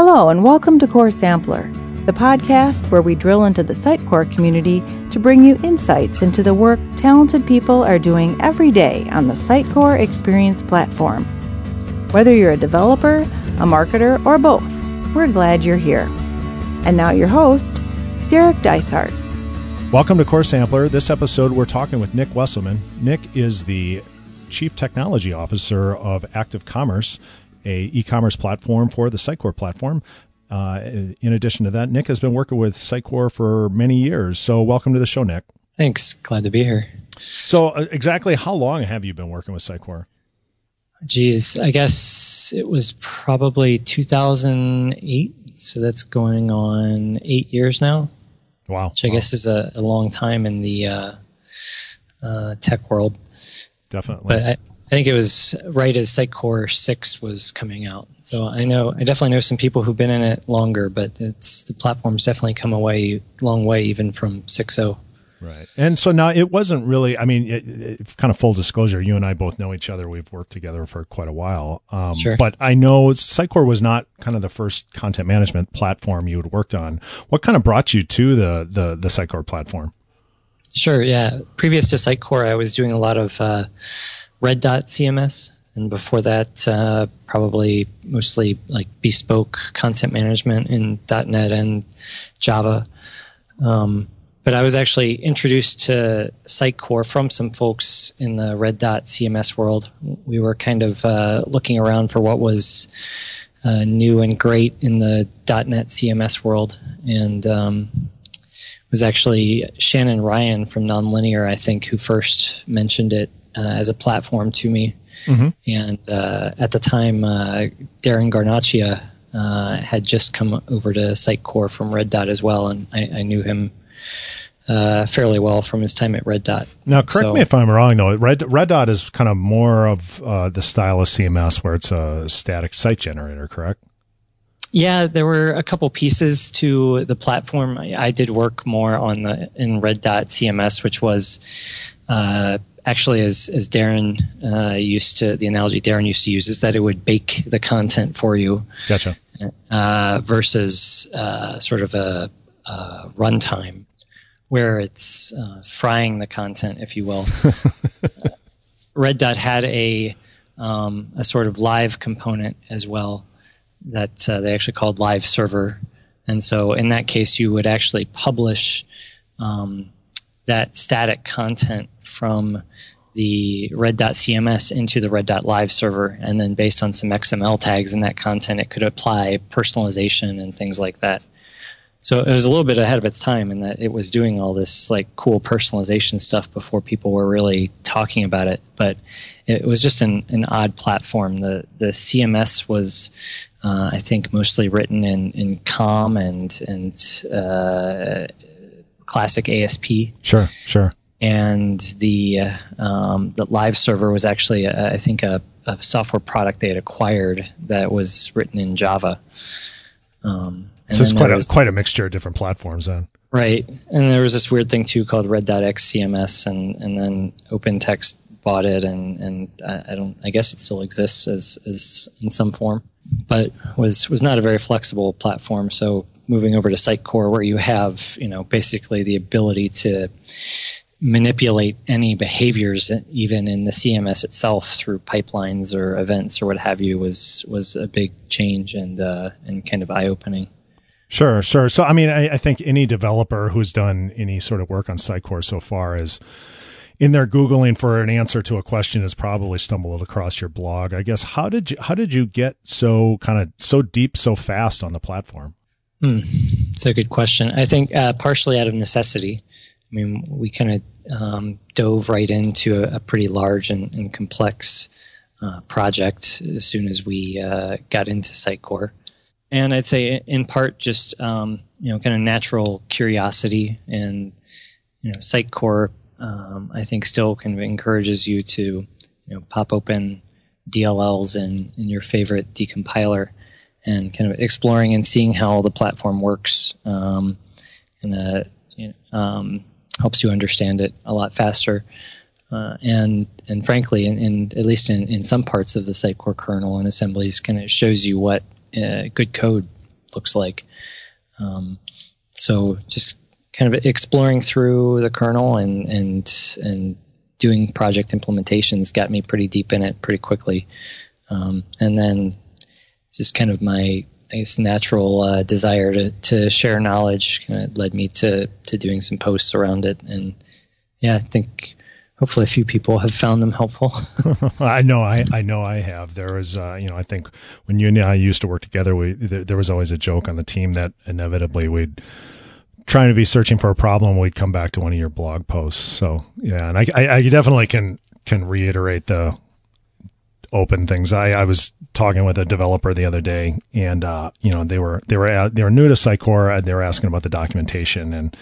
Hello, and welcome to Core Sampler, the podcast where we drill into the Sitecore community to bring you insights into the work talented people are doing every day on the Sitecore Experience platform. Whether you're a developer, a marketer, or both, we're glad you're here. And now, your host, Derek Dysart. Welcome to Core Sampler. This episode, we're talking with Nick Wesselman. Nick is the Chief Technology Officer of Active Commerce a e-commerce platform for the Sitecore platform. Uh, in addition to that, Nick has been working with Sitecore for many years. So, welcome to the show, Nick. Thanks. Glad to be here. So, uh, exactly how long have you been working with Sitecore? Geez, I guess it was probably 2008. So that's going on eight years now. Wow. Which I wow. guess is a, a, long time in the uh, uh, tech world. Definitely. But I, I think it was right as Sitecore six was coming out. So I know I definitely know some people who've been in it longer, but it's the platform's definitely come a way long way even from 6.0. Right. And so now it wasn't really, I mean, it, it, kind of full disclosure, you and I both know each other. We've worked together for quite a while. Um, sure. But I know Sitecore was not kind of the first content management platform you had worked on. What kind of brought you to the, the, the Sitecore platform? Sure. Yeah. Previous to Sitecore, I was doing a lot of, uh, Red Dot CMS, and before that, uh, probably mostly like bespoke content management in .NET and Java. Um, but I was actually introduced to Sitecore from some folks in the Red Dot CMS world. We were kind of uh, looking around for what was uh, new and great in the .NET CMS world, and um, was actually Shannon Ryan from Nonlinear, I think, who first mentioned it as a platform to me. Mm-hmm. And uh, at the time, uh, Darren Guarnaccia had just come over to Sitecore from Red Dot as well, and I, I knew him uh, fairly well from his time at Red Dot. Now, correct so, me if I'm wrong, though. Red, Red Dot is kind of more of uh, the style of CMS where it's a static site generator, correct? Yeah, there were a couple pieces to the platform. I, I did work more on the in Red Dot CMS, which was uh, actually, as as Darren uh, used to, the analogy Darren used to use is that it would bake the content for you. Gotcha. Uh, versus uh, sort of a, a runtime where it's uh, frying the content, if you will. Red Dot had a um, a sort of live component as well that uh, they actually called live server, and so in that case, you would actually publish. Um, that static content from the Red Dot CMS into the Red Dot Live server, and then based on some XML tags in that content, it could apply personalization and things like that. So it was a little bit ahead of its time in that it was doing all this like cool personalization stuff before people were really talking about it. But it was just an, an odd platform. The the CMS was, uh, I think, mostly written in, in COM and and uh, classic ASP. Sure, sure. And the uh, um, the live server was actually, a, I think, a, a, software product they had acquired that was written in Java. Um, so it's quite a quite a mixture of different platforms then. Right, and there was this weird thing too called Red.X CMS, and and then OpenText bought it, and and I, I don't, I guess it still exists as as in some form, but was was not a very flexible platform. So moving over to Sitecore where you have, you know, basically the ability to manipulate any behaviors even in the CMS itself through pipelines or events or what have you was was a big change and uh, and kind of eye opening. Sure, sure. So I mean, I, I, think any developer who's done any sort of work on Sitecore so far is in there googling for an answer to a question has probably stumbled across your blog. I guess how did you how did you get so kind of so deep so fast on the platform? Hmm. It's a good question. I think uh, partially out of necessity. I mean, we kind of um, dove right into a, a pretty large and, and complex uh, project as soon as we uh, got into Sitecore. And I'd say, in part, just um, you know, kind of natural curiosity and you know, Sitecore. Um, I think still kind of encourages you to you know pop open DLLs in in your favorite decompiler and kind of exploring and seeing how the platform works um, um, helps you understand it a lot faster. Uh, and and frankly, in, in, at least in, in some parts of the Sitecore kernel and assemblies, kind of shows you what uh, good code looks like. Um, so just kind of exploring through the kernel and and and doing project implementations got me pretty deep in it pretty quickly. Um, and then just kind of my I guess natural uh, desire to, to share knowledge kind of led me to to doing some posts around it, and yeah, I think hopefully a few people have found them helpful. I know, I, I know, I have. There was, uh, you know, I think when you and I used to work together, we there, there was always a joke on the team that inevitably we'd trying to be searching for a problem, we'd come back to one of your blog posts. So yeah, and I, I, I definitely can can reiterate the open things. I, I was talking with a developer the other day, and uh, you know they were they were they were new to Sitecore, and they were asking about the documentation, and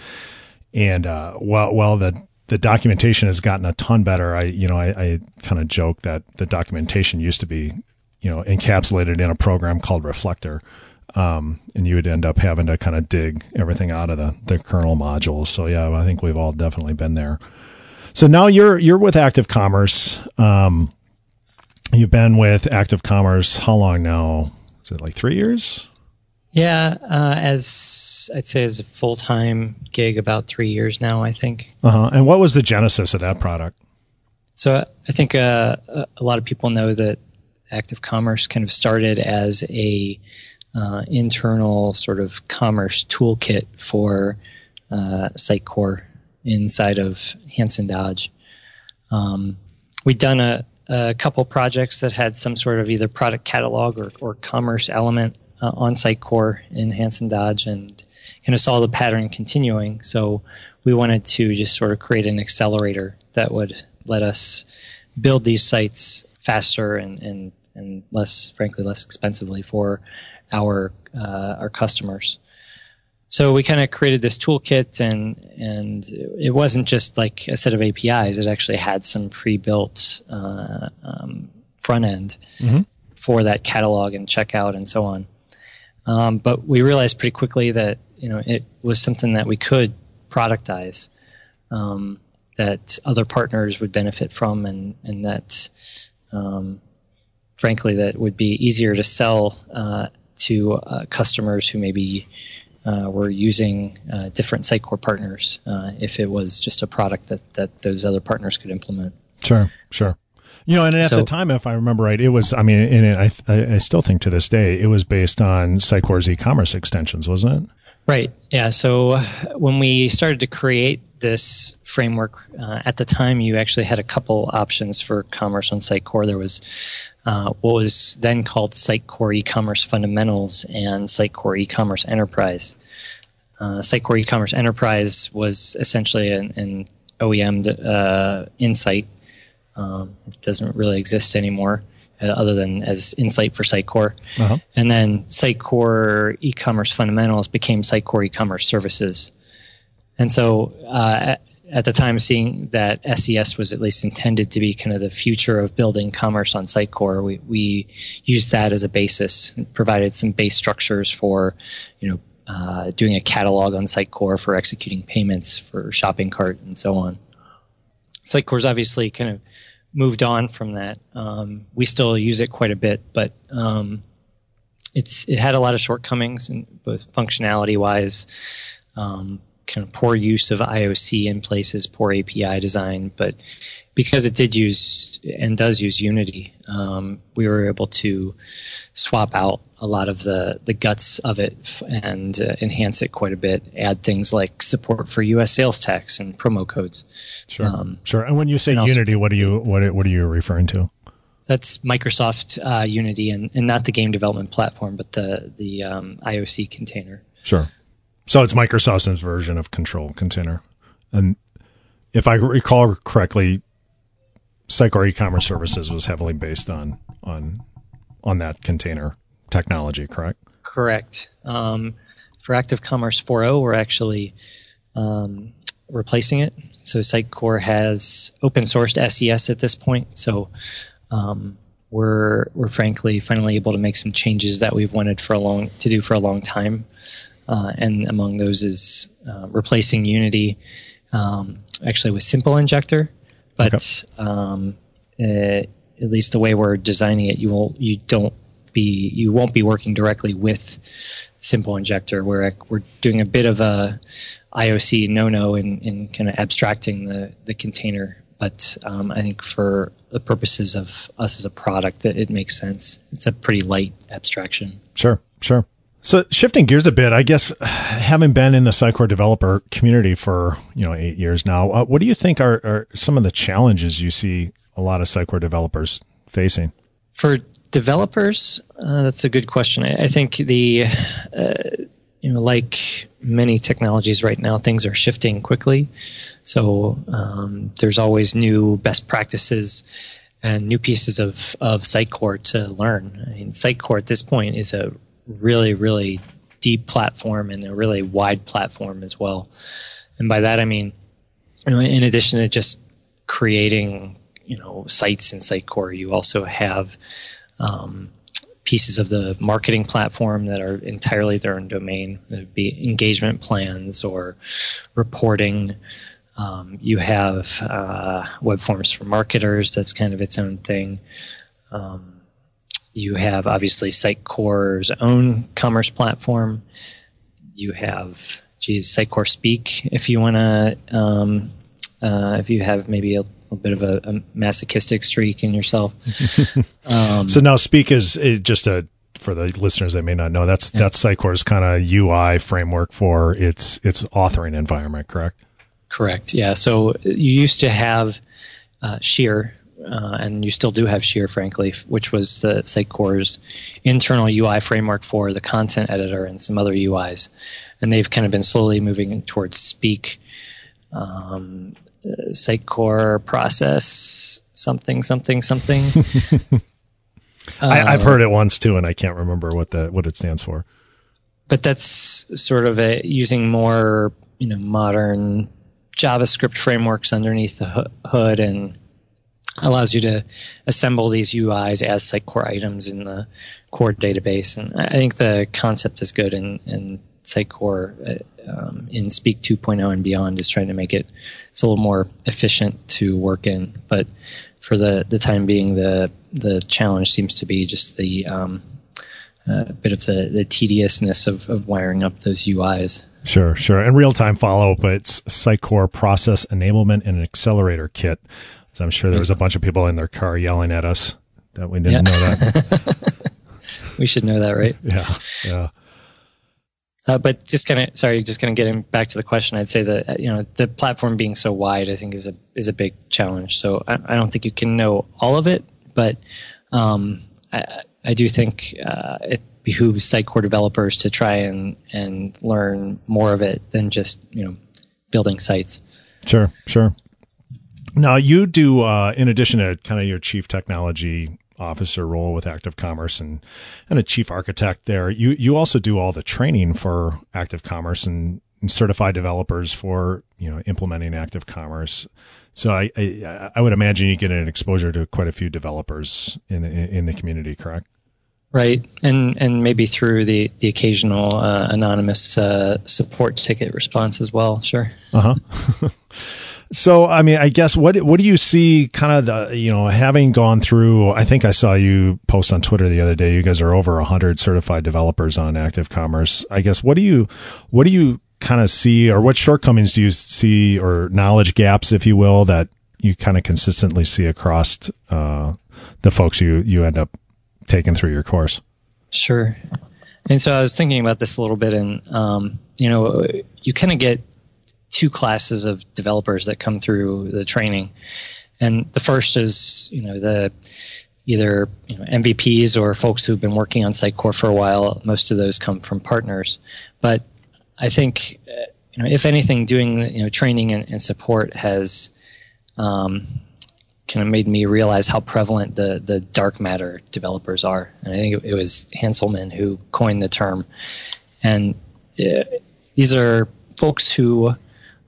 and uh, well, well the the documentation has gotten a ton better. I you know I, I kind of joke that the documentation used to be you know encapsulated in a program called Reflector. Um, and you would end up having to kind of dig everything out of the, the kernel modules. So yeah, I think we've all definitely been there. So now you're you're with Active Commerce. Um, You've been with Active Commerce how long now? Is it like three years? Yeah, uh, as I'd say, as a full time gig, about three years now, I think. Uh huh. And what was the genesis of that product? So I think uh, a lot of people know that Active Commerce kind of started as a uh, internal sort of commerce toolkit for uh, Sitecore inside of Hanson Dodge. Um, we'd done a, a couple projects that had some sort of either product catalog or, or commerce element uh, on Sitecore in Hanson Dodge and kind of saw the pattern continuing. So we wanted to just sort of create an accelerator that would let us build these sites faster and, and, and less, frankly, less expensively for our uh, our customers so we kind of created this toolkit and and it wasn't just like a set of apis it actually had some pre-built uh, um, front end mm-hmm. for that catalog and checkout and so on um, but we realized pretty quickly that you know it was something that we could productize um, that other partners would benefit from and and that um, frankly that would be easier to sell uh, to uh, customers who maybe uh, we're using uh, different Sitecore partners uh, if it was just a product that, that those other partners could implement. Sure, sure. You know, and at so, the time, if I remember right, it was, I mean, and I, I still think to this day, it was based on Sitecore's e-commerce extensions, wasn't it? Right. Yeah. So uh, when we started to create this framework, uh, at the time, you actually had a couple options for commerce on Sitecore. There was uh, what was then called Sitecore e-commerce fundamentals and Sitecore e-commerce enterprise. Uh, Sitecore e-commerce enterprise was essentially an, an OEM uh, Insite. Um, it doesn't really exist anymore, uh, other than as Insite for Sitecore. Uh-huh. And then Sitecore e-commerce fundamentals became Sitecore e-commerce services. And so uh, at the time seeing that SES was at least intended to be kind of the future of building commerce on Sitecore, we, we used that as a basis and provided some base structures for, you know, uh, doing a catalog on Sitecore for executing payments for shopping cart and so on. Sitecore's obviously kind of moved on from that. Um, we still use it quite a bit, but um, it's it had a lot of shortcomings, in both functionality wise. Um, kind of poor use of IOC in places, poor API design, but because it did use and does use Unity, um, we were able to swap out a lot of the, the guts of it and uh, enhance it quite a bit. Add things like support for U.S. sales tax and promo codes. Sure, um, sure. And when you say Unity, also, what are you what what are you referring to? That's Microsoft uh, Unity and, and not the game development platform, but the the um, IOC container. Sure. So it's Microsoft's version of Control Container. And if I recall correctly, Sitecore e-commerce services was heavily based on on on that container technology, correct? Correct. Um, for Active Commerce 4.0, we're actually um, replacing it. So Sitecore has open sourced SES at this point. So um, we're we're frankly finally able to make some changes that we've wanted for a long to do for a long time uh, and among those is uh, replacing Unity um, actually with Simple Injector, but okay. um, uh, at least the way we're designing it, you will you don't be you won't be working directly with simple injector. We're we're doing a bit of a IOC no no in, in kind of abstracting the the container. But um, I think for the purposes of us as a product, it, it makes sense. It's a pretty light abstraction. Sure, sure. So shifting gears a bit, I guess having been in the Sitecore developer community for you know eight years now, uh, what do you think are, are some of the challenges you see a lot of Sitecore developers facing? For developers, uh, that's a good question. I, I think the uh, you know like many technologies right now, things are shifting quickly. So um, there's always new best practices and new pieces of of Sitecore to learn. I mean, Sitecore at this point is a really really deep platform and a really wide platform as well. And by that I mean, you know, in addition to just creating you know sites in Sitecore, you also have um, pieces of the marketing platform that are entirely their own domain. It'd be engagement plans or reporting. Um, you have uh, web forms for marketers. That's kind of its own thing. Um, you have obviously Sitecore's own commerce platform. You have, geez, Sitecore Speak if you want to, um, uh, if you have maybe a a bit of a, a masochistic streak in yourself. um, so now Speak is, just a for the listeners that may not know that's yeah. that's Sitecore's kind of UI framework for its its authoring environment, correct? Correct. Yeah. So you used to have uh, Sheer, uh, and you still do have Sheer, frankly, which was the Sitecore's internal UI framework for the content editor and some other UIs, and they've kind of been slowly moving towards Speak. Um, Sitecore process something something something. I, have heard it once too, and I can't remember what the what it stands for. But that's sort of a, using more you know modern JavaScript frameworks underneath the hood and allows you to assemble these UIs as Sitecore items in the core database. And I think the concept is good, and, and Sitecore uh, um, in Speak 2.0 and beyond is trying to make it it's a little more efficient to work in. But for the, the time being, the the challenge seems to be just the um, uh, bit of the, the tediousness of, of wiring up those UIs. Sure, sure. And real time follow up, it's Sitecore Process Enablement and Accelerator Kit. So I'm sure there was a bunch of people in their car yelling at us that we didn't yeah. know that. we should know that, right? Yeah, yeah. Uh, but just kind of sorry, just kind of getting back to the question, I'd say that you know the platform being so wide, I think is a is a big challenge. So I, I don't think you can know all of it, but um, I, I, do think uh, it behooves Sitecore developers to try and and learn more of it than just you know building sites. Sure, sure. Now you do, uh, in addition to kind of your chief technology officer role with Active Commerce and and a chief architect there. You you also do all the training for Active Commerce and, and certify developers for you know implementing Active Commerce. So I, I, I would imagine you get an exposure to quite a few developers in the, in the community, correct? Right, and and maybe through the the occasional uh, anonymous uh, support ticket response as well. Sure. Uh huh. So, I mean, I guess what what do you see kind of the you know having gone through? I think I saw you post on Twitter the other day. You guys are over hundred certified developers on Active Commerce. I guess what do you what do you kind of see, or what shortcomings do you see, or knowledge gaps, if you will, that you kind of consistently see across uh, the folks you you end up taking through your course? Sure. And so I was thinking about this a little bit, and um, you know, you kind of get two classes of developers that come through the training. And the first is, you know, the either you know, MVPs or folks who've been working on Sitecore for a while. Most of those come from partners. But I think, uh, you know, if anything, doing you know training and, and support has um, kind of made me realize how prevalent the the dark matter developers are. And I think it, it was Hanselman who coined the term. And uh, these are folks who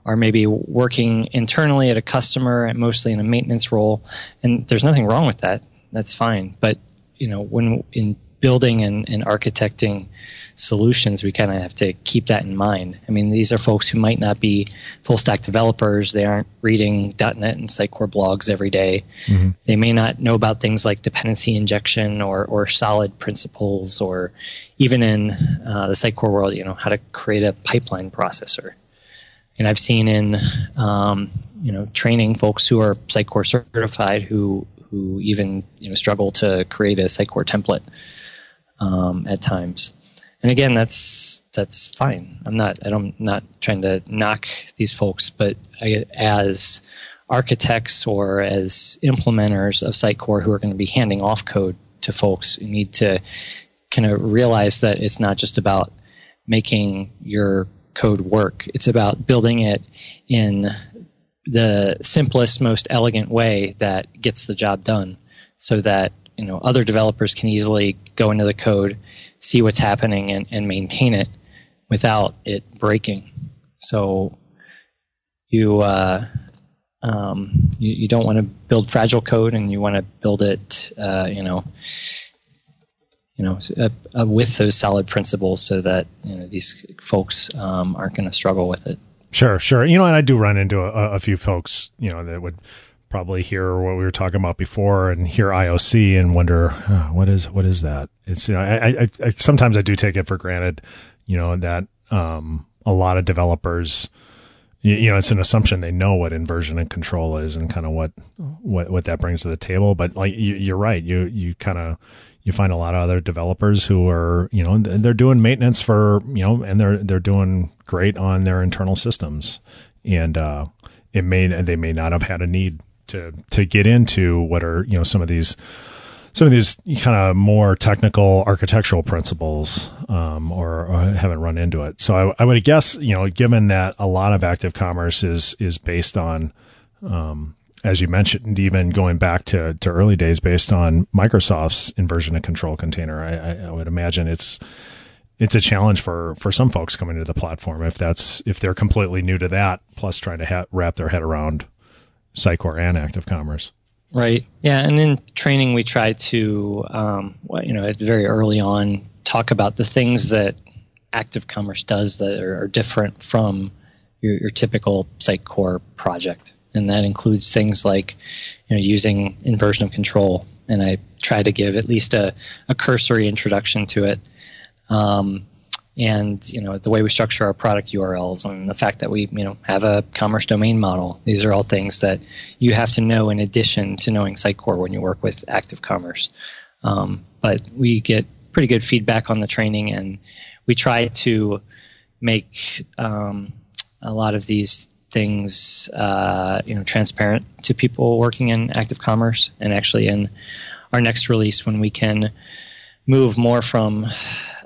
are maybe working internally at a customer, and mostly in a maintenance role, and there's nothing wrong with that. That's fine. But you know, when in building and, and architecting solutions, we kind of have to keep that in mind. I mean, these are folks who might not be full stack developers. They aren't reading .NET and Sitecore blogs every day. Mm-hmm. They may not know about things like dependency injection or, or solid principles, or even in uh, the Sitecore world, you know, how to create a pipeline processor. And I've seen in, um, you know, training folks who are Sitecore certified who who even you know struggle to create a Sitecore template um, at times. And again, that's that's fine. I'm not I'm not trying to knock these folks, but I, as architects or as implementers of Sitecore who are going to be handing off code to folks, you need to kind of realize that it's not just about making your code work. It's about building it in the simplest, most elegant way that gets the job done so that you know other developers can easily go into the code, see what's happening, and, and maintain it without it breaking. So you uh, um, you, you, don't want to build fragile code, and you want to build it, uh, you know, you know, uh, uh, with those solid principles, so that you know these folks um, aren't going to struggle with it. Sure, sure. You know, and I do run into a, a few folks, you know, that would probably hear what we were talking about before and hear IOC and wonder oh, what is what is that? It's you know, I, I, I, sometimes I do take it for granted, you know, that um, a lot of developers, you, know, it's an assumption they know what inversion and control is and kind of what what what that brings to the table. But like you, you're right, you you kind of you find a lot of other developers who are you know they're doing maintenance for you know and they're they're doing great on their internal systems. And uh, it may they may not have had a need to to get into what are you know some of these some of these kind of more technical architectural principles um, or, or, haven't run into it. So I, I, would guess you know given that a lot of active commerce is is based on um, as you mentioned, even going back to, to early days based on Microsoft's inversion and control container, I, I, would imagine it's it's a challenge for, for some folks coming to the platform if that's if they're completely new to that, plus trying to ha- wrap their head around Sitecore and Active Commerce. Right. Yeah, and in training we try to, um, you know, very early on talk about the things that Active Commerce does that are, are different from your, your typical Sitecore project and that includes things like you know using inversion of control. And I try to give at least a, a cursory introduction to it. Um, and you know the way we structure our product URLs and the fact that we you know have a commerce domain model. These are all things that you have to know in addition to knowing Sitecore when you work with Active Commerce. Um, but we get pretty good feedback on the training, and we try to make um, a lot of these things uh, you know transparent to people working in active commerce and actually in our next release when we can move more from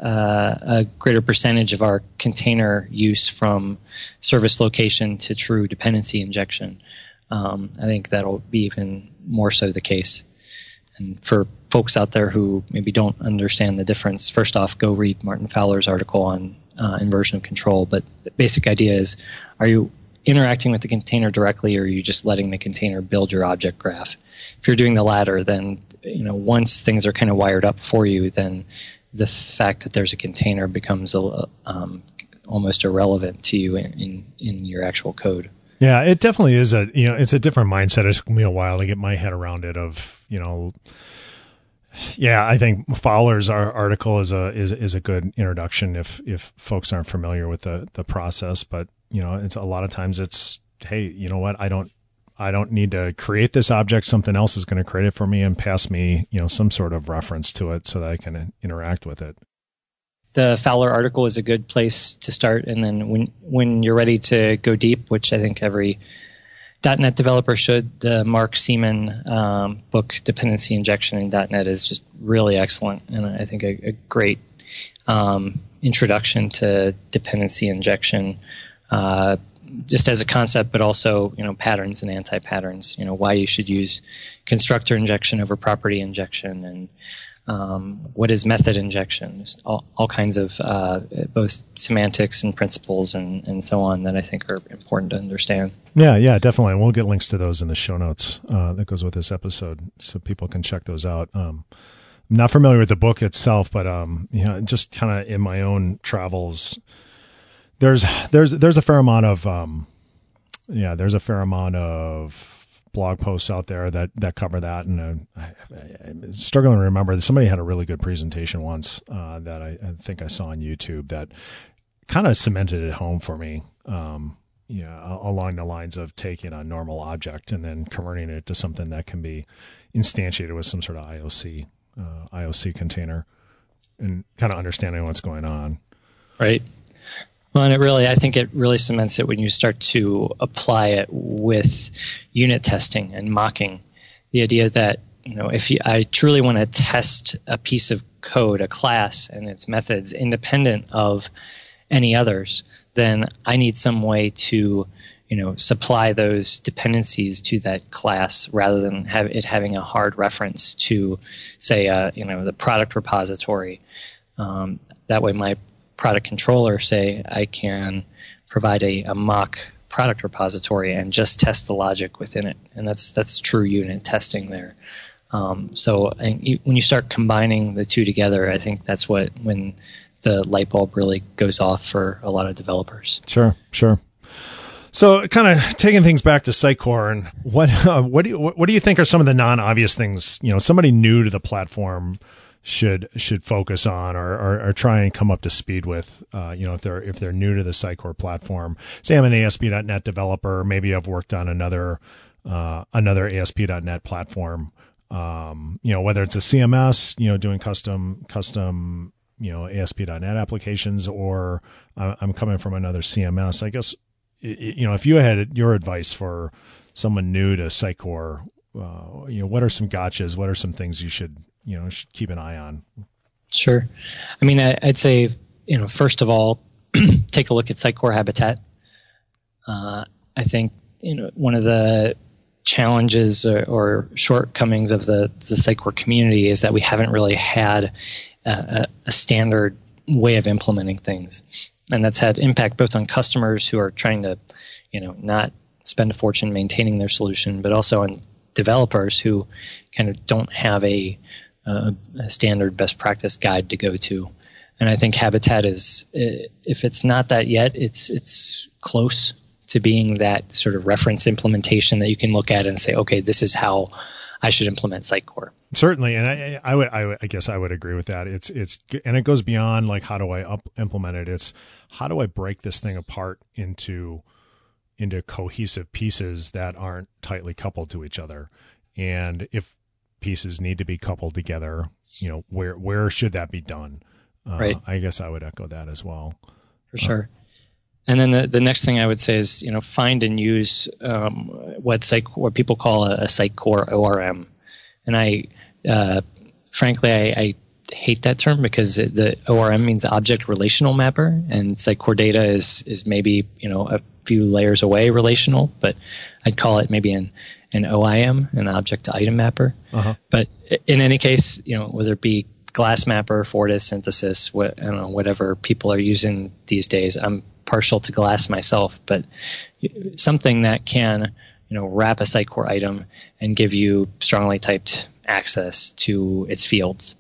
uh, a greater percentage of our container use from service location to true dependency injection. Um, i think that'll be even more so the case. And for folks out there who maybe don't understand the difference first off go read martin fowler's article on uh, inversion of control. But the basic idea is are you interacting with the container directly or are you just letting the container build your object graph if you're doing the latter then you know once things are kind of wired up for you then the fact that there's a container becomes a, um, almost irrelevant to you in, in, in your actual code yeah it definitely is a you know it's a different mindset it took me a while to get my head around it of you know yeah, I think Fowler's article is a is is a good introduction if if folks aren't familiar with the the process. But you know, it's a lot of times it's, hey, you know what? I don't, I don't need to create this object. Something else is going to create it for me and pass me, you know, some sort of reference to it so that I can interact with it. The Fowler article is a good place to start, and then when when you're ready to go deep, which I think every .NET developer should, the Mark Seemann um, book "Dependency Injection in .NET" is just really excellent, and I think a, a great um, introduction to dependency injection uh, just as a concept, but also you know patterns and anti-patterns. You know why you should use constructor injection over property injection, and um, what is method injection. Just all, all kinds of uh, both semantics and principles and, and so on that I think are important to understand. Yeah, yeah, definitely. And we'll get links to those in the show notes uh, that goes with this episode, so people can check those out. Um, I'm not familiar with the book itself, but um, you know, just kind of in my own travels, there's there's there's a fair amount of um, yeah, there's a fair amount of blog posts out there that that cover that, and uh, I, am struggling to remember. Somebody had a really good presentation once uh, that I, I, think I saw on YouTube that kind of cemented it home for me. Um, yeah, along the lines of taking a normal object and then converting it to something that can be instantiated with some sort of IOC uh, IOC container, and kind of understanding what's going on. Right. Well, and it really, I think it really cements it when you start to apply it with unit testing and mocking. The idea that you know, if you, I truly want to test a piece of code, a class, and its methods independent of any others, then I need some way to, you know, supply those dependencies to that class rather than have it having a hard reference to, say, uh, you know, the product repository. Um, that way, my product controller, say, I can provide a, a mock product repository and just test the logic within it, and that's that's true unit testing there. Um, so you, when you start combining the two together, I think that's what when the light bulb really goes off for a lot of developers. Sure, sure. So, kind of taking things back to Sitecore, and what uh, what do you, what do you think are some of the non obvious things? You know, somebody new to the platform should should focus on or, or, or try and come up to speed with. Uh, you know, if they're if they're new to the Sitecore platform. Say I'm an ASP.NET developer. Maybe I've worked on another uh, another ASP.NET platform. Um, you know, whether it's a CMS, you know, doing custom custom you know ASP.NET applications, or I'm coming from another CMS. I guess you know if you had your advice for someone new to Sitecore, uh, you know what are some gotchas? What are some things you should you know should keep an eye on? Sure, I mean I, would say you know first of all take a look at Sitecore Habitat. Uh, I think you know one of the challenges or, or, shortcomings of the, the Sitecore community is that we haven't really had a, a standard way of implementing things, and that's had impact both on customers who are trying to, you know, not spend a fortune maintaining their solution, but also on developers who kind of don't have a, a standard best practice guide to go to. And I think Habitat is, if it's not that yet, it's it's close to being that sort of reference implementation that you can look at and say, okay, this is how I should implement Sitecore. Certainly, and I, I would, I, I, guess I would agree with that. It's, it's, and it goes beyond like how do I up, implement it. It's how do I break this thing apart into, into cohesive pieces that aren't tightly coupled to each other, and if pieces need to be coupled together, you know, where where should that be done? Uh, right. I guess I would echo that as well. For sure. Uh, and then the, the next thing I would say is, you know, find and use um, what site what people call a, a Sitecore ORM. And I, uh, frankly, I, I, hate that term because it, the ORM means object relational mapper, and Sitecore data is is maybe you know a few layers away relational, but I'd call it maybe an an OIM, an object to item mapper. Uh-huh. But in any case, you know, whether it be Glassmapper, Fortis, Synthesis, what, I don't know, whatever people are using these days. I'm partial to Glass myself, but something that can, you know, wrap a Sitecore item and give you strongly typed access to its fields.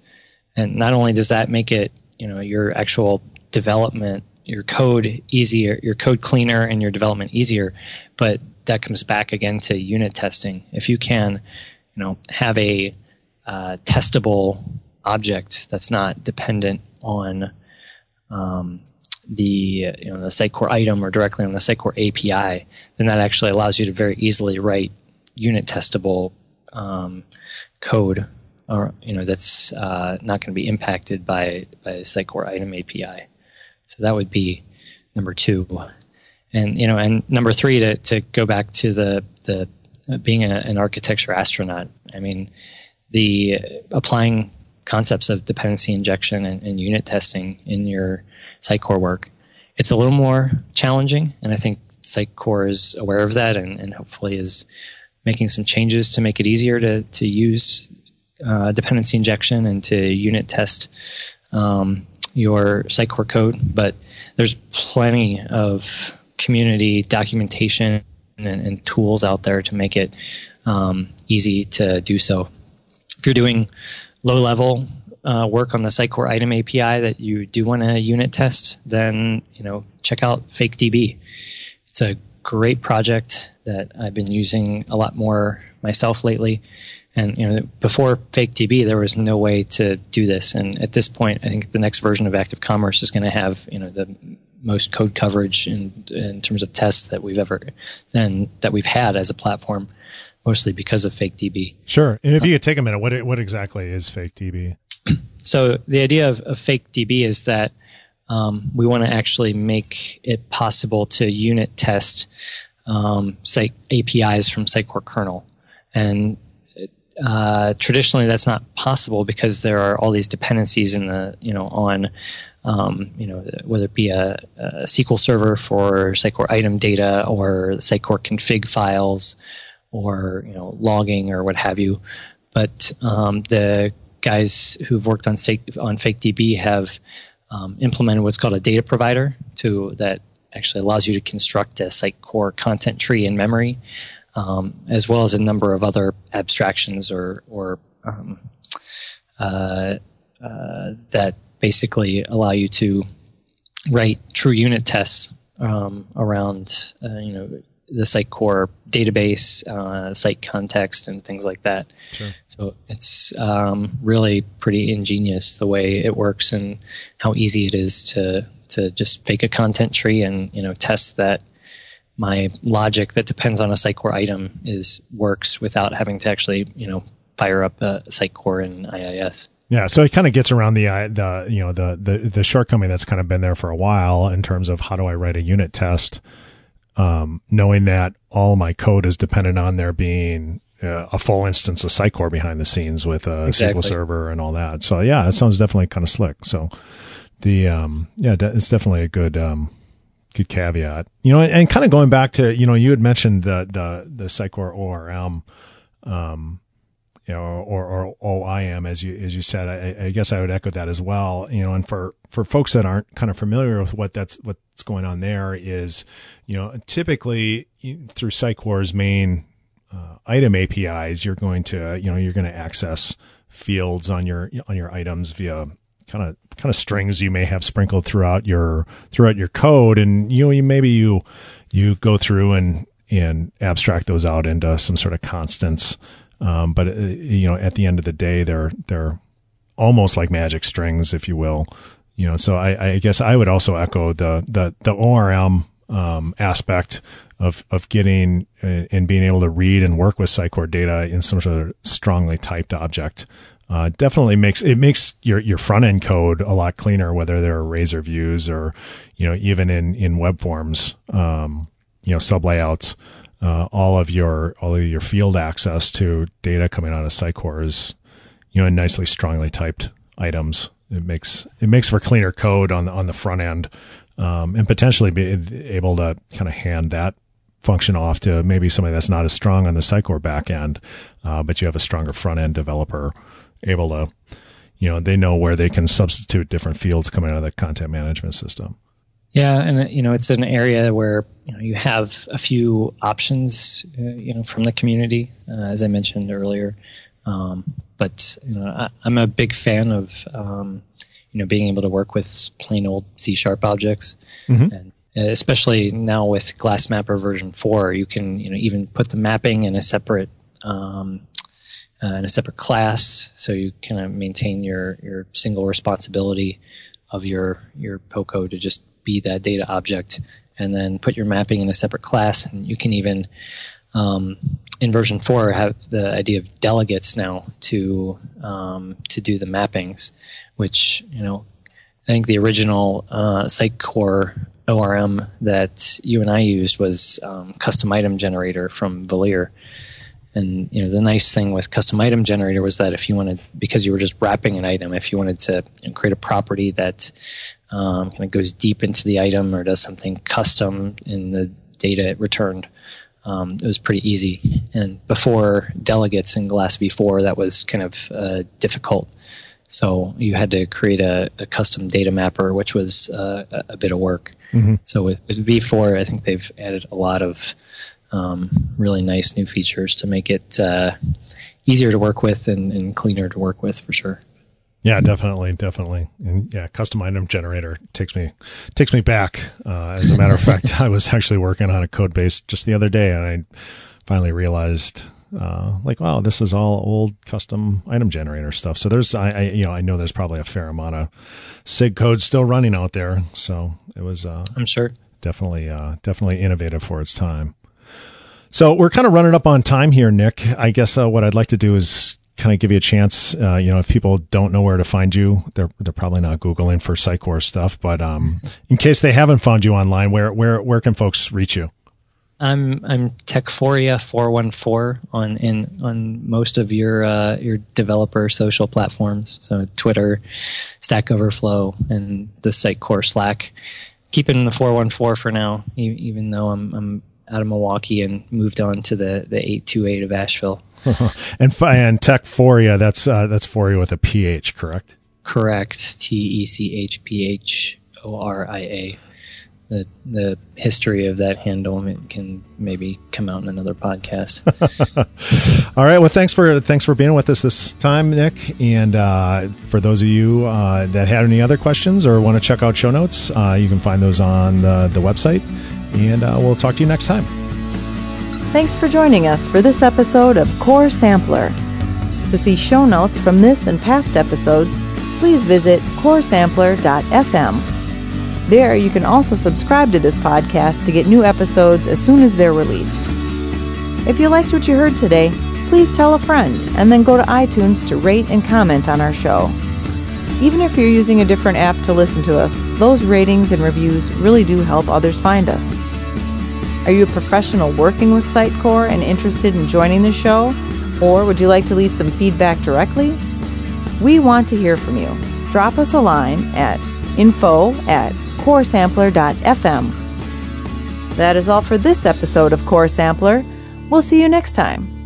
And not only does that make it, you know, your actual development, your code easier, your code cleaner, and your development easier, but that comes back again to unit testing. If you can, you know, have a uh, testable object that's not dependent on um, the you know the Sitecore item or directly on the Sitecore API, then that actually allows you to very easily write unit testable um, code, or you know that's uh, not going to be impacted by by the Sitecore item API. So that would be number two, and you know, and number three to to go back to the the uh, being a, an architecture astronaut. I mean, the applying concepts of dependency injection and, and unit testing in your Sitecore work. It's a little more challenging, and I think Sitecore is aware of that and, and hopefully is making some changes to make it easier to, to use uh, dependency injection and to unit test um, your Sitecore code. But there's plenty of community documentation and, and tools out there to make it um, easy to do so. If you're doing low level uh, work on the Sitecore item API that you do want to unit test, then you know check out FakeDB. It's a great project that I've been using a lot more myself lately. And you know, before FakeDB, there was no way to do this. And at this point, I think the next version of Active Commerce is going to have you know the most code coverage in in terms of tests that we've ever then that we've had as a platform, mostly because of Fake DB. Sure. And if you could take a minute, what what exactly is Fake DB? So the idea of, of FakeDB is that um, we want to actually make it possible to unit test um, site APIs from Sitecore kernel, and uh, traditionally that's not possible because there are all these dependencies in the you know on um, you know whether it be a, a, SQL server for Sitecore item data or Sitecore config files or you know logging or what have you. But um, the guys who've worked on on FakeDB have um, implemented what's called a data provider to that actually allows you to construct a Sitecore content tree in memory, um, as well as a number of other abstractions or or um, uh, uh, that basically allow you to write true unit tests um, around uh, you know the Sitecore database, uh, site context, and things like that. Sure. So it's um, really pretty ingenious the way it works and how easy it is to to just fake a content tree and you know test that my logic that depends on a Sitecore item is works without having to actually you know fire up a Sitecore in IIS. Yeah, so it kind of gets around the uh, the you know the, the the shortcoming that's kind of been there for a while in terms of how do I write a unit test um, knowing that all my code is dependent on there being uh, a full instance of Sitecore behind the scenes with a exactly. SQL server and all that. So yeah, it sounds definitely kind of slick. So the um, yeah, it's definitely a good um, good caveat. You know, and, and kind of going back to you know you had mentioned the the the Sitecore ORM. Um, you know, or, or OIM, as you as you said. I, I, guess I would echo that as well. You know, and for for folks that aren't kind of familiar with what that's what's going on there is, you know, typically through Sitecore's main uh, item APIs, you're going to you know you're going to access fields on your on your items via kind of kind of strings you may have sprinkled throughout your throughout your code, and you know you maybe you you go through and and abstract those out into some sort of constants um, but uh, you know, at the end of the day, they're they're almost like magic strings, if you will. You know, so I, I guess I would also echo the the the ORM um, aspect of of getting uh, and being able to read and work with Sitecore data in some sort of strongly typed object. Uh, definitely makes it makes your your front end code a lot cleaner, whether they're razor views or you know even in in web forms, um, you know sub layouts uh, all of your all of your field access to data coming out of Sitecore is you know nicely strongly typed items. It makes it makes for cleaner code on the on the front end, um, and potentially be able to kind of hand that function off to maybe somebody that's not as strong on the Sitecore back end, uh, but you have a stronger front end developer able to, you know, they know where they can substitute different fields coming out of the content management system. Yeah, and you know it's an area where you know you have a few options, uh, you know, from the community, uh, as I mentioned earlier. Um, but you know, I, am a big fan of um, you know being able to work with plain old C sharp objects, mm-hmm. and especially now with Glass Mapper version four, you can you know even put the mapping in a separate um, uh, in a separate class, so you kind of maintain your your single responsibility of your your POCO to just be that data object and then put your mapping in a separate class. And you can even, um, in version four, have the idea of delegates now to um, to do the mappings, which you know, I think the original uh, Sitecore ORM that you and I used was um, custom item generator from Velir. And you know the nice thing with custom item generator was that if you wanted, because you were just wrapping an item, if you wanted to you know, create a property that um, kind of goes deep into the item or does something custom in the data it returned. Um, it was pretty easy. And before delegates in Glass v4, that was kind of uh, difficult. So you had to create a, a custom data mapper, which was uh, a, bit of work. Mm-hmm. So with, with, v4, I think they've added a lot of um, really nice new features to make it uh, easier to work with and, and cleaner to work with for sure. Yeah, definitely, definitely, and yeah, custom item generator takes me takes me back. Uh, as a matter of fact, I was actually working on a code base just the other day, and I finally realized, uh, like, wow, this is all old custom item generator stuff. So there's, I, I, you know, I know there's probably a fair amount of SIG code still running out there. So it was, uh, I'm sure, definitely, uh, definitely innovative for its time. So we're kind of running up on time here, Nick. I guess uh, what I'd like to do is kind of give you a chance. Uh, you know, if people don't know where to find you, they're they're probably not googling for Sitecore stuff. But um, in case they haven't found you online, where where where can folks reach you? I'm I'm Techphoria four one four on in on most of your uh, your developer social platforms. So Twitter, Stack Overflow, and the Sitecore Slack. Keeping the four one four for now, even though I'm I'm out of Milwaukee and moved on to the the eight two eight of Asheville. and and Techphoria, that's uh, that's Foria with a PH, correct? Correct. T E C H P H O R I A. The the history of that handle can maybe come out in another podcast. All right. Well, thanks for thanks for being with us this time, Nick. And uh, for those of you uh, that had any other questions or want to check out show notes, uh, you can find those on the, the website. And uh, we'll talk to you next time. Thanks for joining us for this episode of Core Sampler. To see show notes from this and past episodes, please visit coresampler.fm. There, you can also subscribe to this podcast to get new episodes as soon as they're released. If you liked what you heard today, please tell a friend and then go to iTunes to rate and comment on our show. Even if you're using a different app to listen to us, those ratings and reviews really do help others find us. Are you a professional working with Sitecore and interested in joining the show? Or would you like to leave some feedback directly? We want to hear from you. Drop us a line at info at coresampler.fm. That is all for this episode of Core Sampler. We'll see you next time.